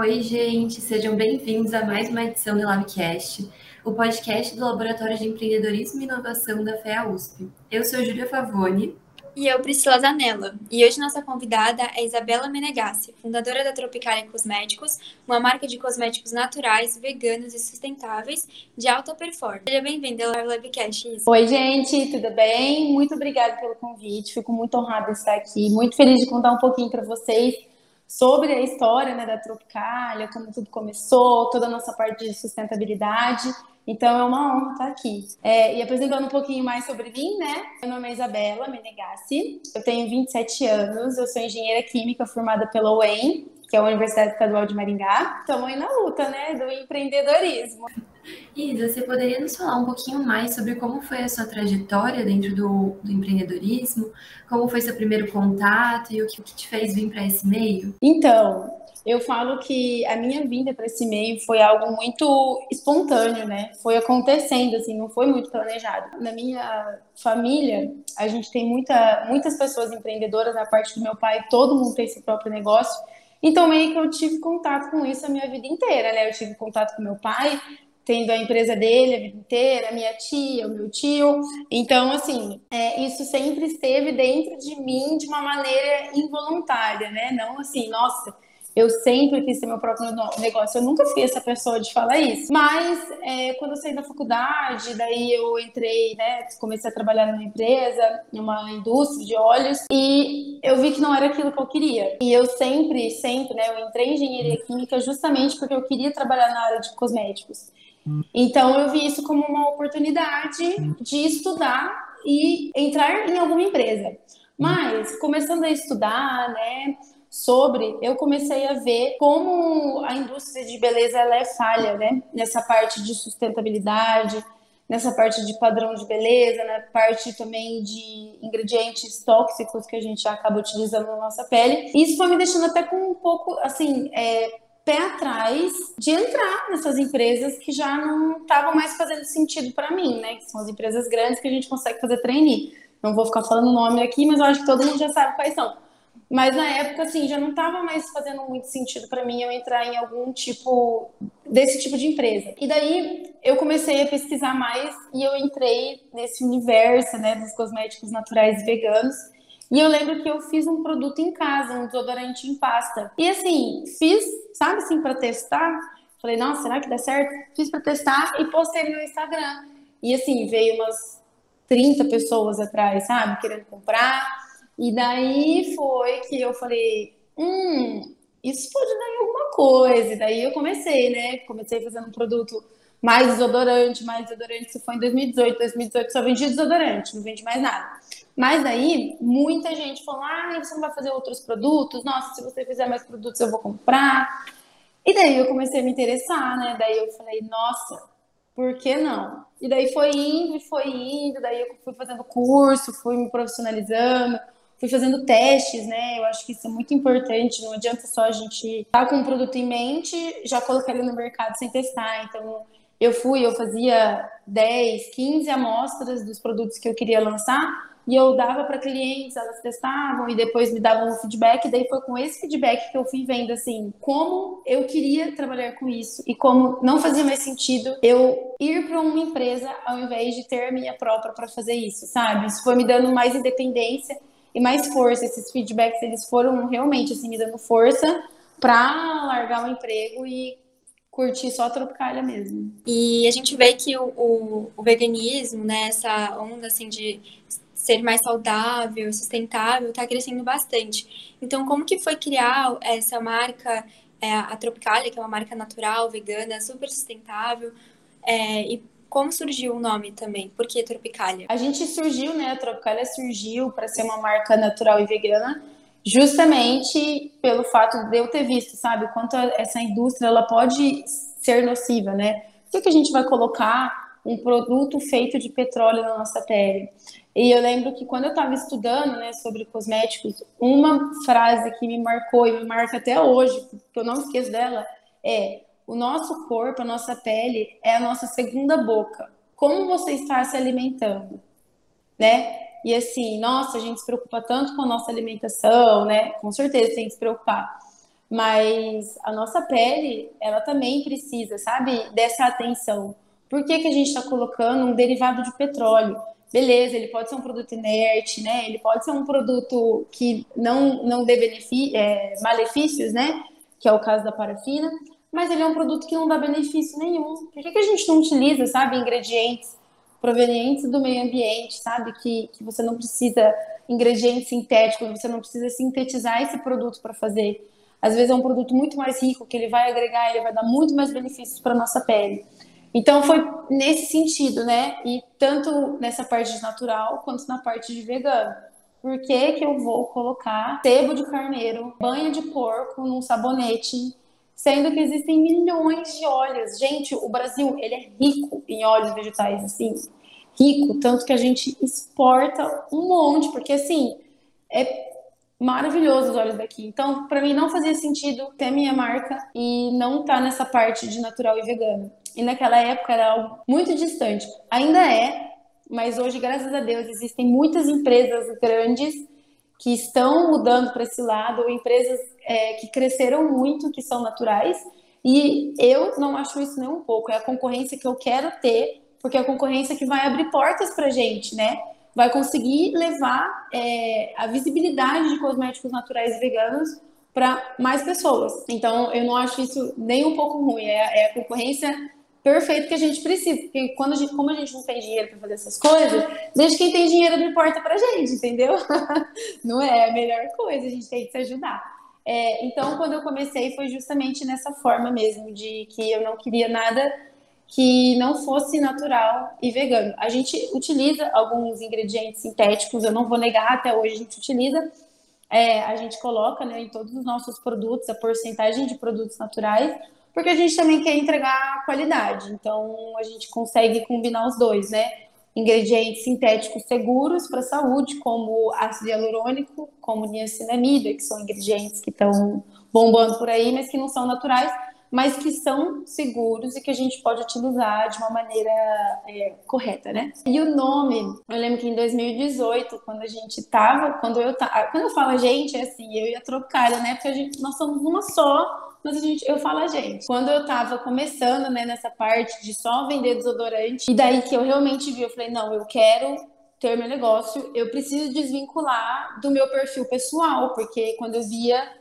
Oi, gente, sejam bem-vindos a mais uma edição do Labcast, o podcast do Laboratório de Empreendedorismo e Inovação da FEA USP. Eu sou Júlia Favoni. E eu, Priscila Zanella. E hoje nossa convidada é Isabela Menegassi, fundadora da Tropicália Cosméticos, uma marca de cosméticos naturais, veganos e sustentáveis de alta performance. Seja bem-vinda ao Labcast. Oi, gente, tudo bem? Muito obrigada pelo convite. Fico muito honrada de estar aqui. Muito feliz de contar um pouquinho para vocês sobre a história né, da Tropicália, como tudo começou, toda a nossa parte de sustentabilidade. Então é uma honra estar aqui. É, e apresentando um pouquinho mais sobre mim, né? Meu nome é Isabela Menegassi, eu tenho 27 anos, eu sou engenheira química formada pela UEM, que é a Universidade Estadual de Maringá. Estamos aí na luta, né, do empreendedorismo. Isa, você poderia nos falar um pouquinho mais sobre como foi a sua trajetória dentro do, do empreendedorismo? Como foi seu primeiro contato e o que, o que te fez vir para esse meio? Então, eu falo que a minha vinda para esse meio foi algo muito espontâneo, né? Foi acontecendo, assim, não foi muito planejado. Na minha família, a gente tem muita, muitas pessoas empreendedoras, a parte do meu pai, todo mundo tem seu próprio negócio. Então, meio que eu tive contato com isso a minha vida inteira, né? Eu tive contato com meu pai, tendo a empresa dele a vida inteira, a minha tia, o meu tio. Então, assim, é, isso sempre esteve dentro de mim de uma maneira involuntária, né? Não assim, nossa eu sempre quis ter meu próprio negócio. Eu nunca fui essa pessoa de falar isso. Mas é, quando eu saí da faculdade, daí eu entrei, né? Comecei a trabalhar numa empresa, numa indústria de óleos, e eu vi que não era aquilo que eu queria. E eu sempre, sempre, né? Eu entrei em engenharia química justamente porque eu queria trabalhar na área de cosméticos. Então eu vi isso como uma oportunidade de estudar e entrar em alguma empresa. Mas começando a estudar, né? Sobre, eu comecei a ver como a indústria de beleza ela é falha, né? Nessa parte de sustentabilidade, nessa parte de padrão de beleza, na parte também de ingredientes tóxicos que a gente acaba utilizando na nossa pele. Isso foi me deixando até com um pouco, assim, é, pé atrás de entrar nessas empresas que já não estavam mais fazendo sentido para mim, né? Que são as empresas grandes que a gente consegue fazer trainee. Não vou ficar falando o nome aqui, mas eu acho que todo mundo já sabe quais são mas na época, assim, já não estava mais fazendo muito sentido para mim eu entrar em algum tipo desse tipo de empresa. E daí eu comecei a pesquisar mais e eu entrei nesse universo, né, dos cosméticos naturais veganos. E eu lembro que eu fiz um produto em casa, um desodorante em pasta. E assim, fiz, sabe assim, para testar. Falei, nossa, será que dá certo? Fiz para testar e postei no Instagram. E assim, veio umas 30 pessoas atrás, sabe, querendo comprar. E daí foi que eu falei, hum, isso pode dar em alguma coisa. E daí eu comecei, né? Comecei fazendo um produto mais desodorante, mais desodorante. Isso foi em 2018. 2018 só vendia desodorante, não vende mais nada. Mas aí, muita gente falou: ah, você não vai fazer outros produtos? Nossa, se você fizer mais produtos, eu vou comprar. E daí eu comecei a me interessar, né? Daí eu falei: nossa, por que não? E daí foi indo e foi indo. Daí eu fui fazendo curso, fui me profissionalizando fui fazendo testes, né? Eu acho que isso é muito importante. Não adianta só a gente estar tá com um produto em mente, já colocar ele no mercado sem testar. Então, eu fui, eu fazia 10, 15 amostras dos produtos que eu queria lançar e eu dava para clientes, elas testavam e depois me davam um feedback. Daí foi com esse feedback que eu fui vendo assim como eu queria trabalhar com isso e como não fazia mais sentido eu ir para uma empresa ao invés de ter a minha própria para fazer isso, sabe? Isso foi me dando mais independência e mais força. Esses feedbacks eles foram realmente assim me dando força para largar o emprego e curtir só a Tropicália mesmo. E a gente vê que o, o, o veganismo, né, essa onda assim de ser mais saudável, sustentável, está crescendo bastante. Então, como que foi criar essa marca, é, a Tropicália, que é uma marca natural, vegana, super sustentável, é, e como surgiu o nome também? Por que Tropicália? A gente surgiu, né? A Tropicália surgiu para ser uma marca natural e vegana, justamente pelo fato de eu ter visto, sabe, quanto essa indústria ela pode ser nociva, né? Por que, que a gente vai colocar um produto feito de petróleo na nossa pele? E eu lembro que quando eu estava estudando, né, sobre cosméticos, uma frase que me marcou e me marca até hoje, que eu não esqueço dela, é o nosso corpo, a nossa pele é a nossa segunda boca. Como você está se alimentando, né? E assim, nossa, a gente se preocupa tanto com a nossa alimentação, né? Com certeza tem que se preocupar. Mas a nossa pele, ela também precisa, sabe, dessa atenção. Por que, que a gente está colocando um derivado de petróleo? Beleza, ele pode ser um produto inerte, né? Ele pode ser um produto que não, não dê é, malefícios, né? Que é o caso da parafina, mas ele é um produto que não dá benefício nenhum. Por que, que a gente não utiliza, sabe, ingredientes provenientes do meio ambiente, sabe? Que, que você não precisa ingredientes sintéticos, você não precisa sintetizar esse produto para fazer. Às vezes é um produto muito mais rico, que ele vai agregar, ele vai dar muito mais benefícios para nossa pele. Então foi nesse sentido, né? E tanto nessa parte de natural quanto na parte de vegano. Por que, que eu vou colocar sebo de carneiro, banha de porco num sabonete, sendo que existem milhões de óleos? Gente, o Brasil, ele é rico em óleos vegetais, assim, rico, tanto que a gente exporta um monte, porque assim, é maravilhoso os olhos daqui. Então, para mim não fazia sentido ter minha marca e não estar tá nessa parte de natural e vegano. E naquela época era algo muito distante. Ainda é, mas hoje, graças a Deus, existem muitas empresas grandes que estão mudando para esse lado, ou empresas é, que cresceram muito, que são naturais. E eu não acho isso nem um pouco. É a concorrência que eu quero ter, porque é a concorrência que vai abrir portas para gente, né? vai conseguir levar é, a visibilidade de cosméticos naturais e veganos para mais pessoas. Então, eu não acho isso nem um pouco ruim. É, é a concorrência perfeita que a gente precisa. Porque quando a gente, como a gente não tem dinheiro para fazer essas coisas, desde quem tem dinheiro não importa para gente, entendeu? não é a melhor coisa, a gente tem que se ajudar. É, então, quando eu comecei, foi justamente nessa forma mesmo, de que eu não queria nada que não fosse natural e vegano. A gente utiliza alguns ingredientes sintéticos, eu não vou negar, até hoje a gente utiliza. É, a gente coloca né, em todos os nossos produtos a porcentagem de produtos naturais, porque a gente também quer entregar qualidade. Então a gente consegue combinar os dois, né? Ingredientes sintéticos seguros para a saúde, como ácido hialurônico, como niacinamida, que são ingredientes que estão bombando por aí, mas que não são naturais mas que são seguros e que a gente pode utilizar de uma maneira é, correta, né? E o nome, eu lembro que em 2018, quando a gente tava, quando eu tava, quando eu falo a gente, é assim, eu e a né? Porque a gente, nós somos uma só, mas a gente, eu falo a gente. Quando eu tava começando, né, nessa parte de só vender desodorante, e daí que eu realmente vi, eu falei, não, eu quero ter meu negócio, eu preciso desvincular do meu perfil pessoal, porque quando eu via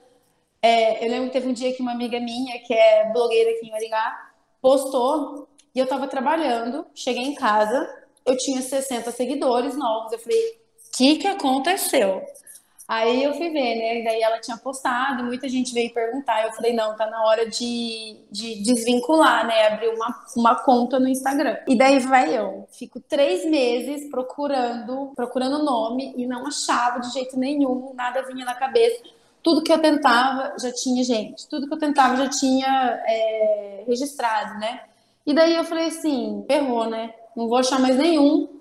é, eu lembro que teve um dia que uma amiga minha, que é blogueira aqui em Maringá, postou e eu estava trabalhando, cheguei em casa, eu tinha 60 seguidores novos. Eu falei, o que, que aconteceu? Aí eu fui ver, né? E daí ela tinha postado, muita gente veio perguntar. Eu falei, não, tá na hora de, de desvincular, né? Abrir uma, uma conta no Instagram. E daí vai eu. Fico três meses procurando, procurando nome e não achava de jeito nenhum, nada vinha na cabeça tudo que eu tentava já tinha gente, tudo que eu tentava já tinha é, registrado, né? E daí eu falei assim, ferrou, né? Não vou achar mais nenhum,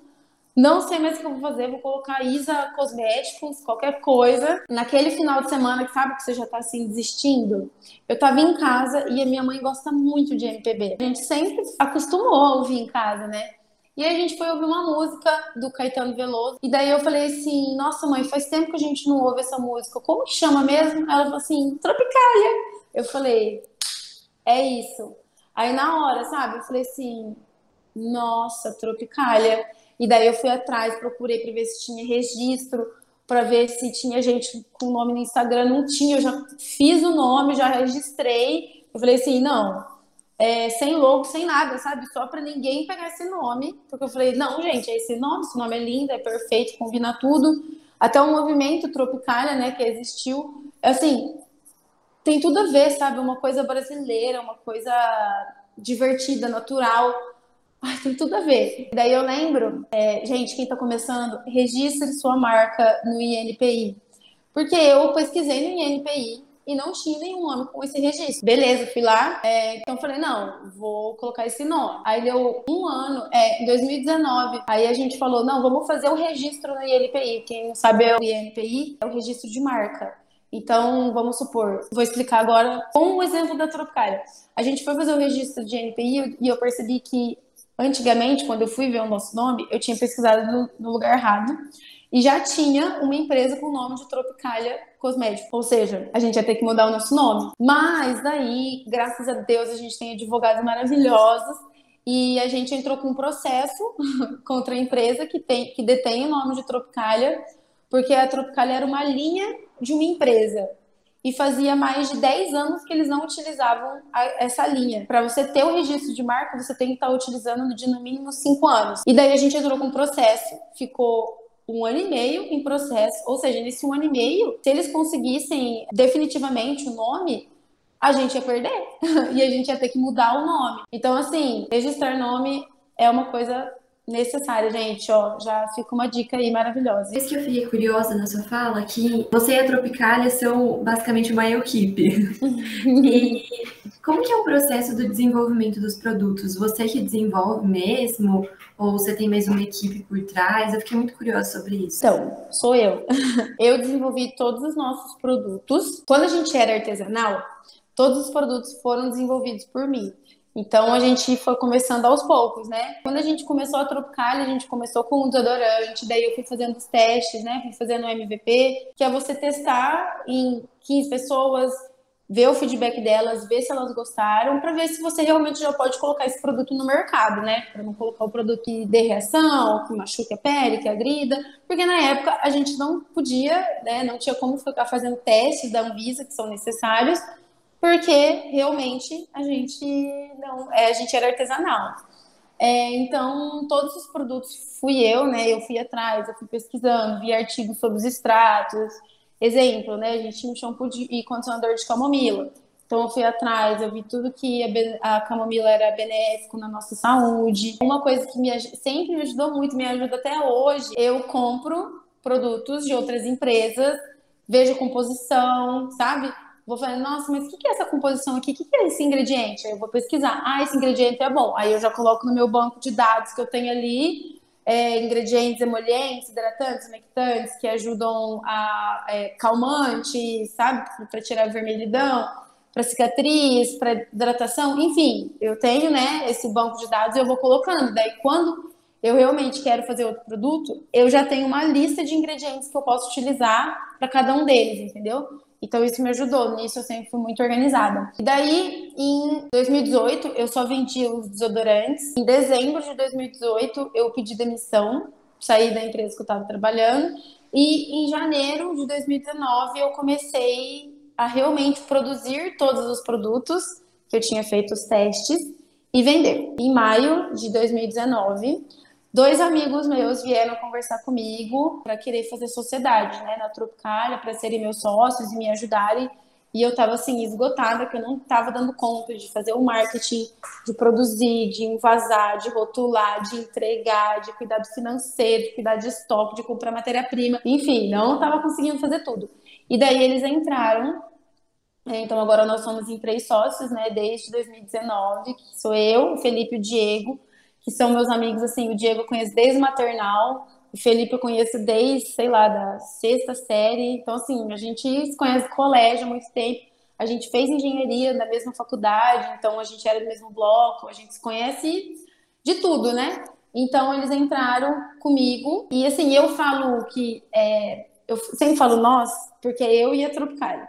não sei mais o que eu vou fazer, vou colocar Isa Cosméticos, qualquer coisa. Naquele final de semana que sabe que você já tá assim desistindo, eu tava em casa e a minha mãe gosta muito de MPB. A gente sempre acostumou a ouvir em casa, né? E aí a gente foi ouvir uma música do Caetano Veloso. E daí eu falei assim: Nossa, mãe, faz tempo que a gente não ouve essa música. Como que chama mesmo? Ela falou assim: Tropicália. Eu falei: É isso. Aí na hora, sabe? Eu falei assim: Nossa, Tropicália. E daí eu fui atrás, procurei para ver se tinha registro, para ver se tinha gente com nome no Instagram. Não tinha, eu já fiz o nome, já registrei. Eu falei assim: Não, é, sem logo, sem nada, sabe? Só para ninguém pegar esse nome. Porque eu falei, não, gente, é esse nome, esse nome é lindo, é perfeito, combina tudo. Até o movimento Tropicália, né, que existiu, assim, tem tudo a ver, sabe? Uma coisa brasileira, uma coisa divertida, natural. Ai, tem tudo a ver. Daí eu lembro, é, gente, quem está começando, registre sua marca no INPI. Porque eu pesquisei no INPI e não tinha nenhum nome com esse registro. Beleza, fui lá, é, então falei, não, vou colocar esse nome. Aí deu um ano, é, em 2019, aí a gente falou, não, vamos fazer o registro no INPI. Quem não sabe é o INPI, é o registro de marca. Então, vamos supor, vou explicar agora com o exemplo da Tropicália. A gente foi fazer o registro de INPI e eu percebi que Antigamente, quando eu fui ver o nosso nome, eu tinha pesquisado no, no lugar errado e já tinha uma empresa com o nome de Tropicalia Cosméticos. Ou seja, a gente ia ter que mudar o nosso nome. Mas daí, graças a Deus, a gente tem advogados maravilhosos e a gente entrou com um processo contra a empresa que, tem, que detém o nome de Tropicalia, porque a Tropicalia era uma linha de uma empresa. E fazia mais de 10 anos que eles não utilizavam a, essa linha. Para você ter o registro de marca, você tem que estar tá utilizando de no mínimo 5 anos. E daí a gente entrou com um processo, ficou um ano e meio em processo, ou seja, nesse um ano e meio, se eles conseguissem definitivamente o nome, a gente ia perder e a gente ia ter que mudar o nome. Então, assim, registrar nome é uma coisa necessária, gente, ó, já fica uma dica aí maravilhosa. Isso que eu fiquei curiosa na sua fala, que você e a Tropicália são basicamente uma equipe. e como que é o processo do desenvolvimento dos produtos? Você que desenvolve mesmo? Ou você tem mais uma equipe por trás? Eu fiquei muito curiosa sobre isso. Então, sou eu. Eu desenvolvi todos os nossos produtos. Quando a gente era artesanal, todos os produtos foram desenvolvidos por mim. Então a gente foi começando aos poucos, né? Quando a gente começou a Tropical, a gente começou com o desodorante, daí eu fui fazendo os testes, né? Fui fazendo o MVP, que é você testar em 15 pessoas, ver o feedback delas, ver se elas gostaram, para ver se você realmente já pode colocar esse produto no mercado, né? Para não colocar o produto que dê reação, que machuque a pele, que agrida, porque na época a gente não podia, né? Não tinha como ficar fazendo testes da Anvisa que são necessários porque realmente a gente não, é, a gente era artesanal. É, então, todos os produtos fui eu, né? Eu fui atrás, eu fui pesquisando, vi artigos sobre os extratos. Exemplo, né? A gente tinha um shampoo de, e condicionador de camomila. Então, eu fui atrás, eu vi tudo que a, a camomila era benéfico na nossa saúde. Uma coisa que me, sempre me ajudou muito, me ajuda até hoje, eu compro produtos de outras empresas, vejo composição, sabe? Vou falar, nossa, mas o que, que é essa composição aqui? O que, que é esse ingrediente? Aí eu vou pesquisar. Ah, esse ingrediente é bom. Aí eu já coloco no meu banco de dados que eu tenho ali é, ingredientes emolientes, hidratantes, nectantes, que ajudam a é, calmante, sabe? Para tirar a vermelhidão, para cicatriz, para hidratação, enfim, eu tenho, né, esse banco de dados e eu vou colocando. Daí, quando eu realmente quero fazer outro produto, eu já tenho uma lista de ingredientes que eu posso utilizar para cada um deles, entendeu? Então isso me ajudou, nisso eu sempre fui muito organizada. E daí, em 2018, eu só vendia os desodorantes. Em dezembro de 2018, eu pedi demissão, saí da empresa que eu estava trabalhando. E em janeiro de 2019, eu comecei a realmente produzir todos os produtos que eu tinha feito os testes e vender. Em maio de 2019, dois amigos meus vieram conversar comigo para querer fazer sociedade, né, na Tropicália, para serem meus sócios e me ajudarem. E eu estava assim esgotada, que eu não estava dando conta de fazer o marketing, de produzir, de invasar, de rotular, de entregar, de cuidar do financeiro, de cuidar de estoque, de comprar matéria-prima. Enfim, não estava conseguindo fazer tudo. E daí eles entraram é, então agora nós somos em três sócios, né, desde 2019, que sou eu, o Felipe e o Diego que são meus amigos, assim, o Diego eu conheço desde o maternal, o Felipe eu conheço desde, sei lá, da sexta série. Então, assim, a gente se conhece colégio há muito tempo. A gente fez engenharia na mesma faculdade, então a gente era do mesmo bloco, a gente se conhece de tudo, né? Então eles entraram comigo e assim eu falo que é, eu sempre falo nós porque eu e a Tropicália,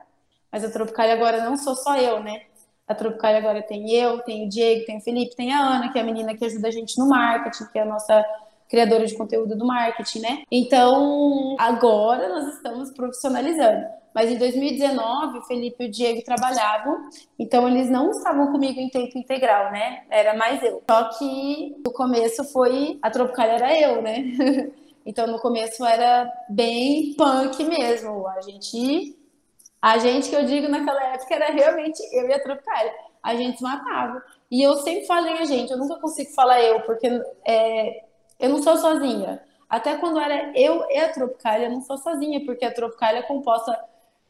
mas a Tropicália agora não sou só eu, né? A Tropical agora tem eu, tem o Diego, tem o Felipe, tem a Ana, que é a menina que ajuda a gente no marketing, que é a nossa criadora de conteúdo do marketing, né? Então, agora nós estamos profissionalizando. Mas em 2019, o Felipe e o Diego trabalhavam, então eles não estavam comigo em tempo integral, né? Era mais eu. Só que no começo foi. A Tropical era eu, né? então no começo era bem punk mesmo. A gente a gente que eu digo naquela época era realmente eu e a Tropicália. A gente se matava. E eu sempre falei a gente, eu nunca consigo falar eu, porque é, eu não sou sozinha. Até quando era eu e a Tropicália, eu não sou sozinha, porque a Tropicália é composta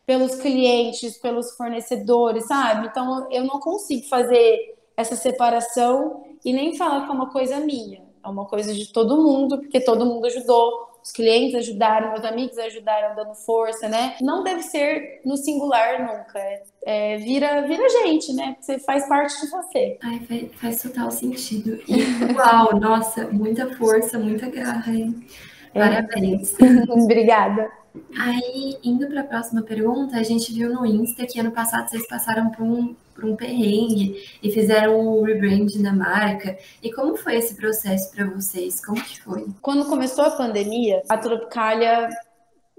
pelos clientes, pelos fornecedores, sabe? Então eu não consigo fazer essa separação e nem falar que é uma coisa minha. É uma coisa de todo mundo, porque todo mundo ajudou, os clientes ajudaram, meus amigos ajudaram dando força, né? Não deve ser no singular nunca. É, vira, vira gente, né? Você faz parte de você. Ai, faz, faz total sentido. E, uau, nossa, muita força, muita garra, hein? É. Parabéns. Obrigada. Aí, indo para a próxima pergunta, a gente viu no Insta que ano passado vocês passaram por um, por um perrengue e fizeram o rebranding da marca. E como foi esse processo para vocês? Como que foi? Quando começou a pandemia, a Tropicalia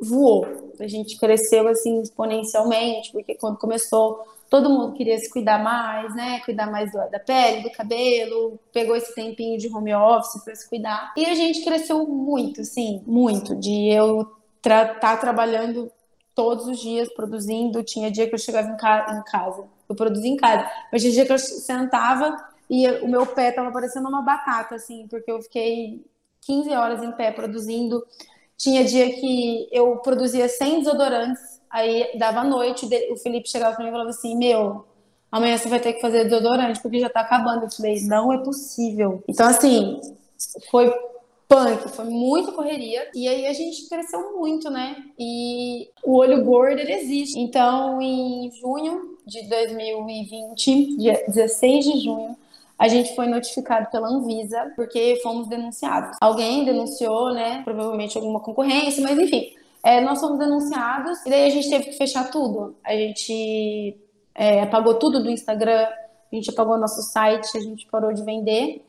voou. A gente cresceu assim exponencialmente, porque quando começou, todo mundo queria se cuidar mais, né? Cuidar mais da pele, do cabelo, pegou esse tempinho de home office para se cuidar. E a gente cresceu muito, sim, muito. De eu estar tá trabalhando todos os dias, produzindo. Tinha dia que eu chegava em, ca em casa, eu produzia em casa. Mas tinha dia que eu sentava e o meu pé tava parecendo uma batata, assim, porque eu fiquei 15 horas em pé produzindo. Tinha dia que eu produzia 100 desodorantes, aí dava noite, o Felipe chegava para mim e falava assim: Meu, amanhã você vai ter que fazer desodorante porque já tá acabando. Eu falei: Não é possível. Então, assim, foi punk, foi muita correria. E aí a gente cresceu muito, né? E o olho gordo, ele existe. Então, em junho de 2020, dia 16 de junho, a gente foi notificado pela Anvisa porque fomos denunciados. Alguém denunciou, né? Provavelmente alguma concorrência, mas enfim. É, nós fomos denunciados e daí a gente teve que fechar tudo. A gente é, apagou tudo do Instagram, a gente apagou nosso site, a gente parou de vender.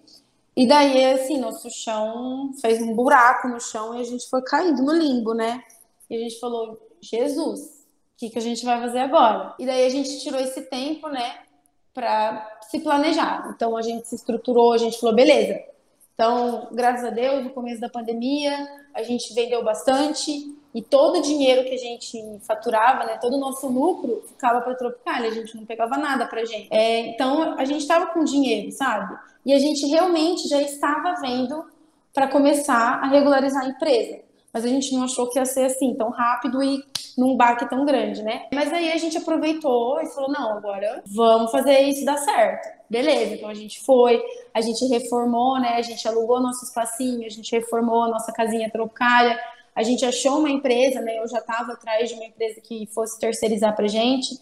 E daí, assim, nosso chão fez um buraco no chão e a gente foi caindo no limbo, né? E a gente falou, Jesus, o que, que a gente vai fazer agora? E daí a gente tirou esse tempo, né, para se planejar. Então a gente se estruturou, a gente falou, beleza. Então, graças a Deus, no começo da pandemia, a gente vendeu bastante e todo o dinheiro que a gente faturava, né, todo o nosso lucro ficava para Tropicalia, a gente não pegava nada para gente. É, então a gente estava com dinheiro, sabe? E a gente realmente já estava vendo para começar a regularizar a empresa. Mas a gente não achou que ia ser assim tão rápido e num baque tão grande, né? Mas aí a gente aproveitou e falou: não, agora vamos fazer isso dar certo. Beleza, então a gente foi, a gente reformou, né? A gente alugou nosso espacinho, a gente reformou a nossa casinha trocalha, a gente achou uma empresa, né? Eu já estava atrás de uma empresa que fosse terceirizar pra gente.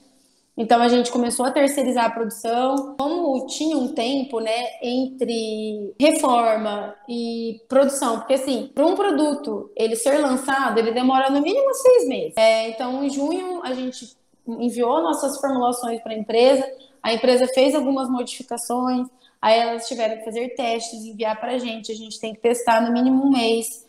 Então a gente começou a terceirizar a produção. Como tinha um tempo, né, entre reforma e produção, porque assim, para um produto ele ser lançado, ele demora no mínimo seis meses. É, então em junho a gente enviou nossas formulações para a empresa, a empresa fez algumas modificações, aí elas tiveram que fazer testes, enviar para a gente, a gente tem que testar no mínimo um mês.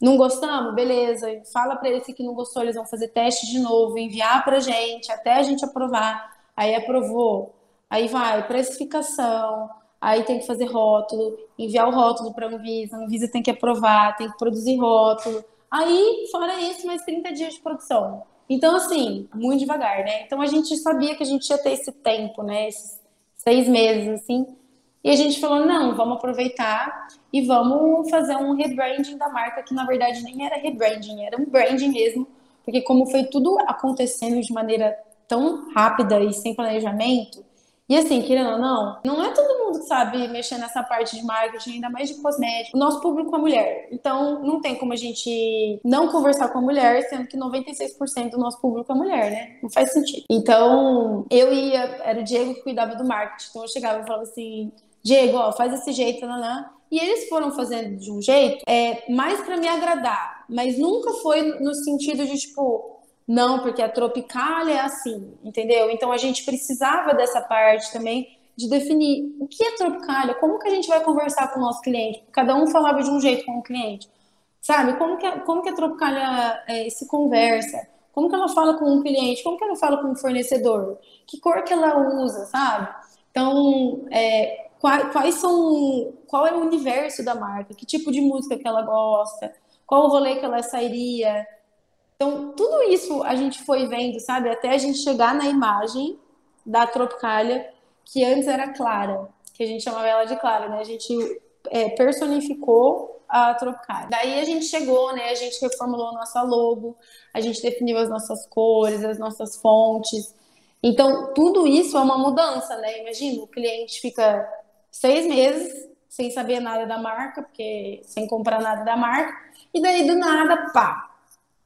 Não gostamos? Beleza. Fala para eles que não gostou, eles vão fazer teste de novo, enviar para gente, até a gente aprovar. Aí aprovou. Aí vai, precificação, aí tem que fazer rótulo, enviar o rótulo para a Anvisa, a Anvisa tem que aprovar, tem que produzir rótulo. Aí, fora isso, mais 30 dias de produção. Então, assim, muito devagar, né? Então a gente sabia que a gente ia ter esse tempo, né? Esses seis meses, assim, e a gente falou: não, vamos aproveitar e vamos fazer um rebranding da marca, que na verdade nem era rebranding, era um branding mesmo, porque como foi tudo acontecendo de maneira tão rápida e sem planejamento, e assim, querendo ou não, não é todo mundo que sabe mexer nessa parte de marketing, ainda mais de cosmético. O nosso público é mulher. Então, não tem como a gente não conversar com a mulher, sendo que 96% do nosso público é mulher, né? Não faz sentido. Então, eu ia, era o Diego que cuidava do marketing. Então, eu chegava e falava assim: Diego, ó, faz desse jeito, nanã. E eles foram fazendo de um jeito é, mais para me agradar, mas nunca foi no sentido de tipo, não, porque a Tropical é assim, entendeu? Então a gente precisava dessa parte também de definir o que é Tropicalia, como que a gente vai conversar com o nosso cliente. Cada um falava de um jeito com o cliente, sabe? Como que a, como que a Tropicalia é, se conversa? Como que ela fala com um cliente? Como que ela fala com um fornecedor? Que cor que ela usa, sabe? Então, é, quais, quais são, qual é o universo da marca, que tipo de música que ela gosta, qual o rolê que ela sairia. Então, tudo isso a gente foi vendo, sabe, até a gente chegar na imagem da Tropicalia, que antes era Clara, que a gente chamava ela de Clara, né? A gente é, personificou a Tropicalia. Daí a gente chegou, né? A gente reformulou a nossa logo, a gente definiu as nossas cores, as nossas fontes. Então, tudo isso é uma mudança, né? Imagina, o cliente fica seis meses sem saber nada da marca, porque sem comprar nada da marca. E daí do nada, pá,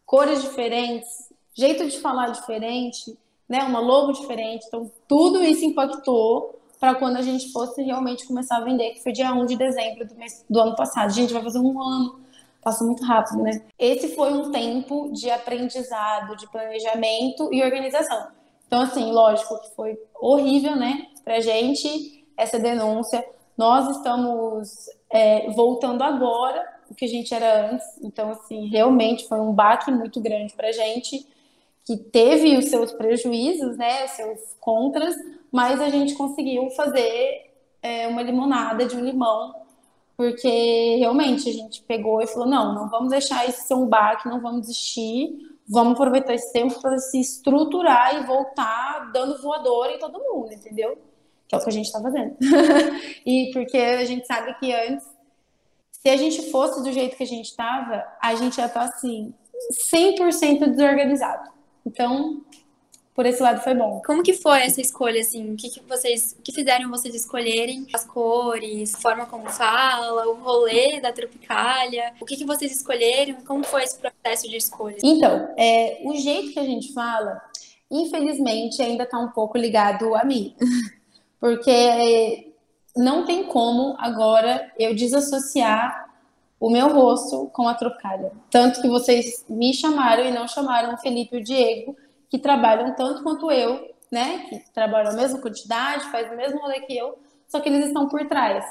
cores diferentes, jeito de falar diferente, né, uma logo diferente. Então tudo isso impactou para quando a gente fosse realmente começar a vender, que foi dia 1 de dezembro do, mês, do ano passado. A gente vai fazer um ano, passa muito rápido, né? Esse foi um tempo de aprendizado, de planejamento e organização. Então, assim, lógico que foi horrível, né, pra gente essa denúncia. Nós estamos é, voltando agora o que a gente era antes. Então, assim, realmente foi um baque muito grande pra gente, que teve os seus prejuízos, né, os seus contras, mas a gente conseguiu fazer é, uma limonada de um limão, porque realmente a gente pegou e falou: não, não vamos deixar isso ser um baque, não vamos desistir, vamos aproveitar esse tempo para se estruturar e voltar dando voador em todo mundo, entendeu? Que é o que a gente está fazendo. e porque a gente sabe que antes, se a gente fosse do jeito que a gente estava, a gente já tá assim, 100% desorganizado. Então, por esse lado foi bom. Como que foi essa escolha, assim? O que, que vocês, que fizeram vocês escolherem as cores, a forma como fala, o rolê da Tropicália? O que, que vocês escolheram? Como foi esse processo de escolha? Então, é, o jeito que a gente fala, infelizmente, ainda está um pouco ligado a mim. Porque não tem como agora eu desassociar o meu rosto com a Tropicália. Tanto que vocês me chamaram e não chamaram o Felipe e o Diego, que trabalham tanto quanto eu, né? Que trabalham a mesma quantidade, faz o mesmo rolê que eu, só que eles estão por trás.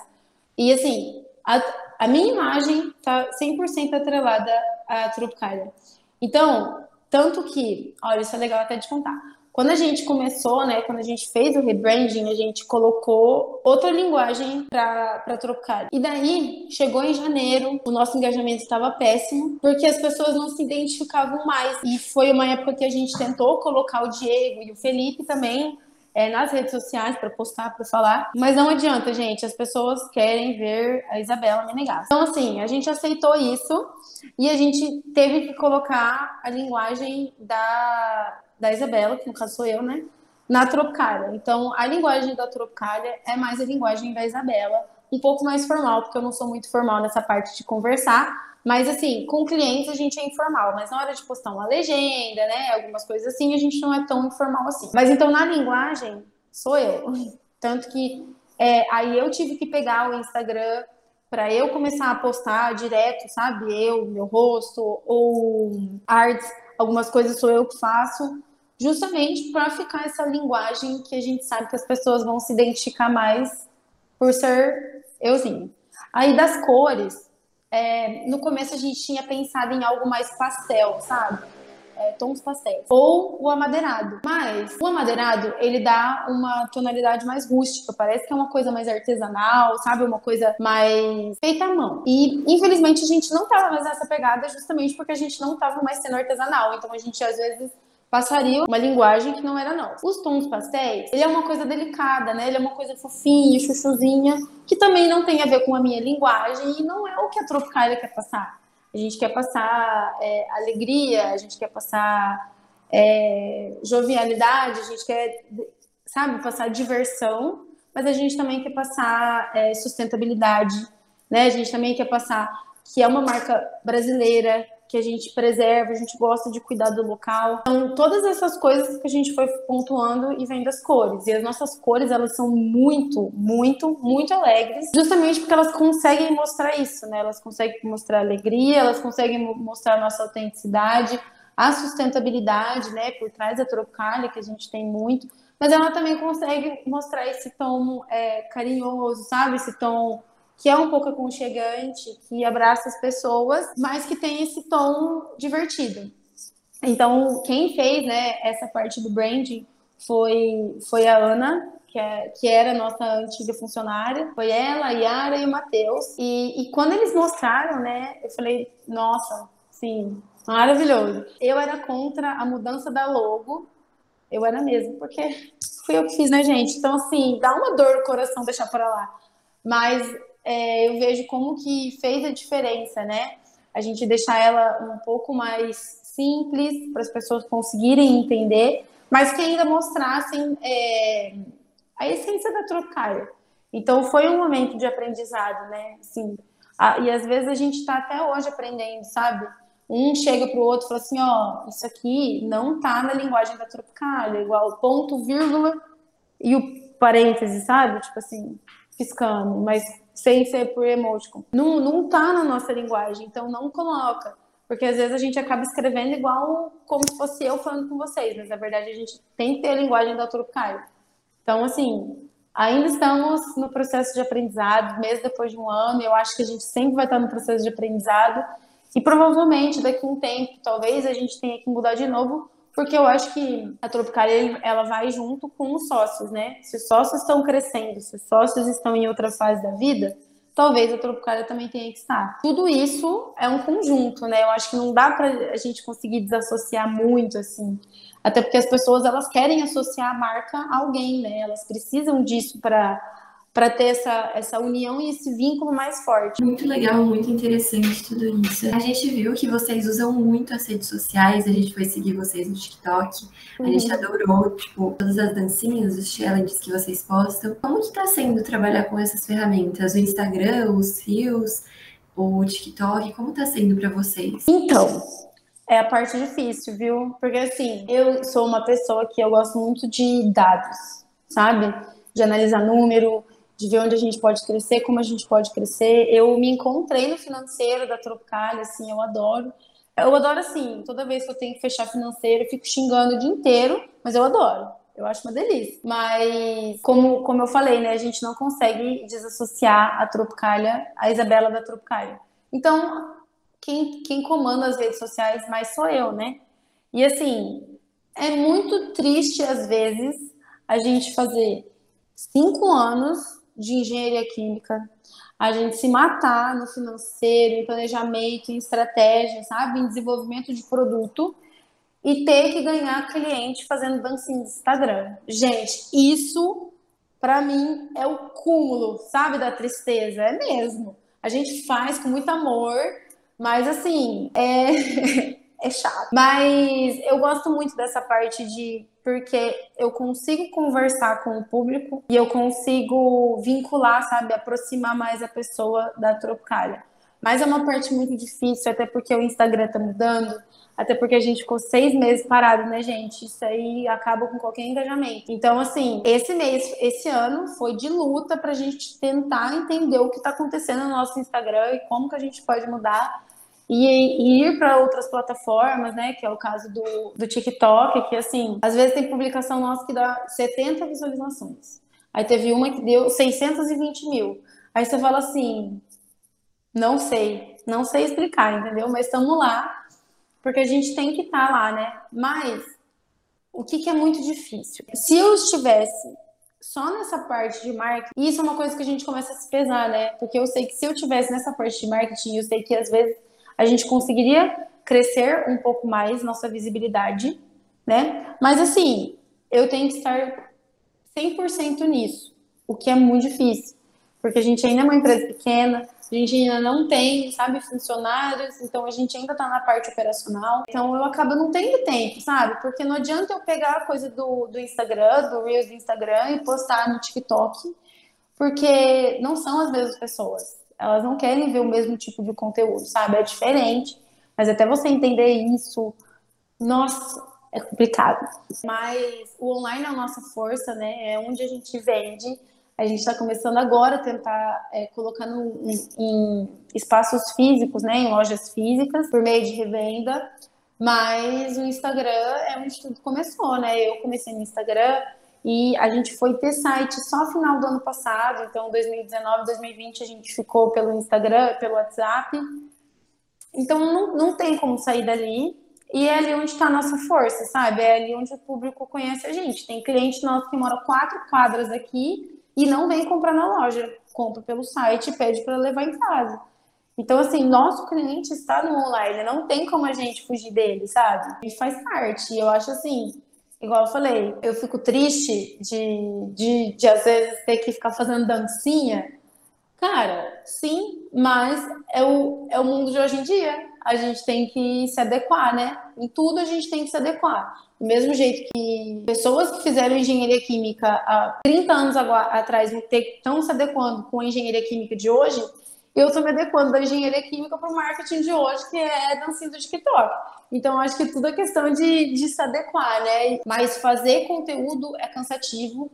E assim, a, a minha imagem tá 100% atrelada à Tropicália. Então, tanto que, olha, isso é legal até de contar. Quando a gente começou, né, quando a gente fez o rebranding, a gente colocou outra linguagem para trocar. E daí, chegou em janeiro, o nosso engajamento estava péssimo, porque as pessoas não se identificavam mais. E foi uma época que a gente tentou colocar o Diego e o Felipe também é, nas redes sociais para postar, para falar. Mas não adianta, gente. As pessoas querem ver a Isabela Menegas. Então, assim, a gente aceitou isso e a gente teve que colocar a linguagem da, da Isabela, que no caso sou eu, né? Na Tropicália. Então, a linguagem da Tropicália é mais a linguagem da Isabela, um pouco mais formal, porque eu não sou muito formal nessa parte de conversar. Mas, assim, com clientes a gente é informal, mas na hora de postar uma legenda, né, algumas coisas assim, a gente não é tão informal assim. Mas então, na linguagem, sou eu. Tanto que é, aí eu tive que pegar o Instagram para eu começar a postar direto, sabe? Eu, meu rosto, ou arts, algumas coisas sou eu que faço justamente para ficar essa linguagem que a gente sabe que as pessoas vão se identificar mais por ser euzinho. Aí das cores, é, no começo a gente tinha pensado em algo mais pastel, sabe? É, tons pastéis. Ou o amadeirado. Mas o amadeirado, ele dá uma tonalidade mais rústica. Parece que é uma coisa mais artesanal, sabe? Uma coisa mais feita à mão. E, infelizmente, a gente não tava mais nessa pegada justamente porque a gente não tava mais sendo artesanal. Então, a gente, às vezes, passaria uma linguagem que não era nossa. Os tons pastéis, ele é uma coisa delicada, né? Ele é uma coisa fofinha, chuchuzinha, que também não tem a ver com a minha linguagem e não é o que a Tropicália quer passar. A gente quer passar é, alegria, a gente quer passar é, jovialidade, a gente quer, sabe, passar diversão, mas a gente também quer passar é, sustentabilidade, né? A gente também quer passar que é uma marca brasileira, que a gente preserva, a gente gosta de cuidar do local. Então, todas essas coisas que a gente foi pontuando e vendo as cores. E as nossas cores, elas são muito, muito, muito alegres, justamente porque elas conseguem mostrar isso, né? Elas conseguem mostrar alegria, elas conseguem mostrar a nossa autenticidade, a sustentabilidade, né? Por trás da Tropicalia, que a gente tem muito. Mas ela também consegue mostrar esse tom é, carinhoso, sabe? Esse tom que é um pouco aconchegante, que abraça as pessoas, mas que tem esse tom divertido. Então, quem fez né, essa parte do branding foi, foi a Ana, que, é, que era nossa antiga funcionária. Foi ela, a Yara e o Matheus. E, e quando eles mostraram, né, eu falei, nossa, sim, maravilhoso. Eu era contra a mudança da logo, eu era mesmo, porque fui eu que fiz, né, gente? Então, assim, dá uma dor no coração deixar para lá. Mas é, eu vejo como que fez a diferença, né? A gente deixar ela um pouco mais simples para as pessoas conseguirem entender, mas que ainda mostrassem é, a essência da Tropicália. Então foi um momento de aprendizado, né? Assim, a, e às vezes a gente está até hoje aprendendo, sabe? Um chega para o outro e fala assim, ó, isso aqui não tá na linguagem da Tropicália, igual ponto, vírgula e o parêntese, sabe? Tipo assim, piscando, mas sem ser por emoticon. Não, não tá na nossa linguagem, então não coloca. Porque às vezes a gente acaba escrevendo igual como se fosse eu falando com vocês, mas na verdade a gente tem que ter a linguagem da Tropicália. Então, assim, ainda estamos no processo de aprendizado, mesmo depois de um ano, eu acho que a gente sempre vai estar no processo de aprendizado e provavelmente daqui a um tempo, talvez a gente tenha que mudar de novo, porque eu acho que a Tropicália ela vai junto com os sócios, né? Se os sócios estão crescendo, se os sócios estão em outra fase da vida, talvez a Tropicália também tenha que estar. Tudo isso é um conjunto, né? Eu acho que não dá para a gente conseguir desassociar muito assim. Até porque as pessoas elas querem associar a marca a alguém, né? Elas precisam disso para para ter essa, essa união e esse vínculo mais forte. Muito legal, muito interessante tudo isso. A gente viu que vocês usam muito as redes sociais, a gente foi seguir vocês no TikTok, a gente uhum. adorou, tipo, todas as dancinhas, os challenges que vocês postam. Como que tá sendo trabalhar com essas ferramentas? O Instagram, os Reels, o TikTok, como tá sendo para vocês? Então, é a parte difícil, viu? Porque assim, eu sou uma pessoa que eu gosto muito de dados, sabe? De analisar número, de ver onde a gente pode crescer, como a gente pode crescer. Eu me encontrei no financeiro da Tropicália, assim, eu adoro. Eu adoro, assim, toda vez que eu tenho que fechar financeiro, eu fico xingando o dia inteiro, mas eu adoro. Eu acho uma delícia. Mas, como, como eu falei, né, a gente não consegue desassociar a Tropicália, a Isabela da Tropicália. Então, quem, quem comanda as redes sociais mais sou eu, né? E, assim, é muito triste, às vezes, a gente fazer cinco anos de engenharia química, a gente se matar no financeiro, em planejamento, em estratégia, sabe? Em desenvolvimento de produto e ter que ganhar cliente fazendo dancinha de Instagram. Gente, isso para mim é o cúmulo, sabe, da tristeza, é mesmo. A gente faz com muito amor, mas assim, é é chato. Mas eu gosto muito dessa parte de porque eu consigo conversar com o público e eu consigo vincular, sabe, aproximar mais a pessoa da Tropicália. Mas é uma parte muito difícil, até porque o Instagram tá mudando, até porque a gente ficou seis meses parado, né, gente? Isso aí acaba com qualquer engajamento. Então, assim, esse mês, esse ano foi de luta pra gente tentar entender o que tá acontecendo no nosso Instagram e como que a gente pode mudar e, ir para outras plataformas, né? Que é o caso do, do TikTok, que assim, às vezes tem publicação nossa que dá 70 visualizações. Aí teve uma que deu 620 mil. Aí você fala assim, não sei, não sei explicar, entendeu? Mas estamos lá, porque a gente tem que estar tá lá, né? Mas o que, que é muito difícil? Se eu estivesse só nessa parte de marketing, isso é uma coisa que a gente começa a se pesar, né? Porque eu sei que se eu tivesse nessa parte de marketing, eu sei que às vezes a gente conseguiria crescer um pouco mais nossa visibilidade, né? Mas assim, eu tenho que estar 100% nisso, o que é muito difícil, porque a gente ainda é uma empresa pequena, a gente ainda não tem, sabe, funcionários, então a gente ainda tá na parte operacional. Então eu acabo não tendo tempo, sabe? Porque não adianta eu pegar a coisa do, do Instagram, do Reels do Instagram e postar no TikTok, porque não são as mesmas pessoas elas não querem ver o mesmo tipo de conteúdo, sabe? É diferente, mas até você entender isso, nossa, é complicado. Mas o online é a nossa força, né? É onde a gente vende. A gente está começando agora a tentar é, colocando em, em espaços físicos, né? Em lojas físicas, por meio de revenda. Mas o Instagram é onde tudo começou, né? Eu comecei no Instagram e a gente foi ter site só final do ano passado, então 2019, 2020 a gente ficou pelo Instagram, pelo WhatsApp. Então não, não tem como sair dali. E é ali onde está a nossa força, sabe? É ali onde o público conhece a gente. Tem cliente nosso que mora quatro quadras aqui e não vem comprar na loja. Compra pelo site e pede para levar em casa. Então, assim, nosso cliente está no online, não tem como a gente fugir dele, sabe? E faz parte. Eu acho assim, igual eu falei, eu fico triste de, de, de às vezes ter que ficar fazendo dancinha. Cara, sim, mas é o, é o mundo de hoje em dia. a gente tem que se adequar, né? Em tudo a gente tem que se adequar. Do mesmo jeito que pessoas que fizeram engenharia química há 30 anos atrás estão se adequando com a engenharia química de hoje, eu estou me adequando da engenharia química para o marketing de hoje, que é dancinha do TikTok. Então, acho que tudo é questão de, de se adequar, né? Mas fazer conteúdo é cansativo,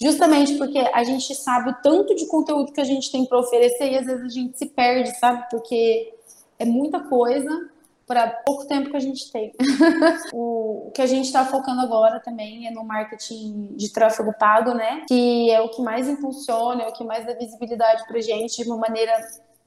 justamente porque a gente sabe o tanto de conteúdo que a gente tem para oferecer e às vezes a gente se perde, sabe? Porque é muita coisa para pouco tempo que a gente tem. o que a gente está focando agora também é no marketing de tráfego pago, né? Que é o que mais impulsiona, é o que mais dá visibilidade para gente de uma maneira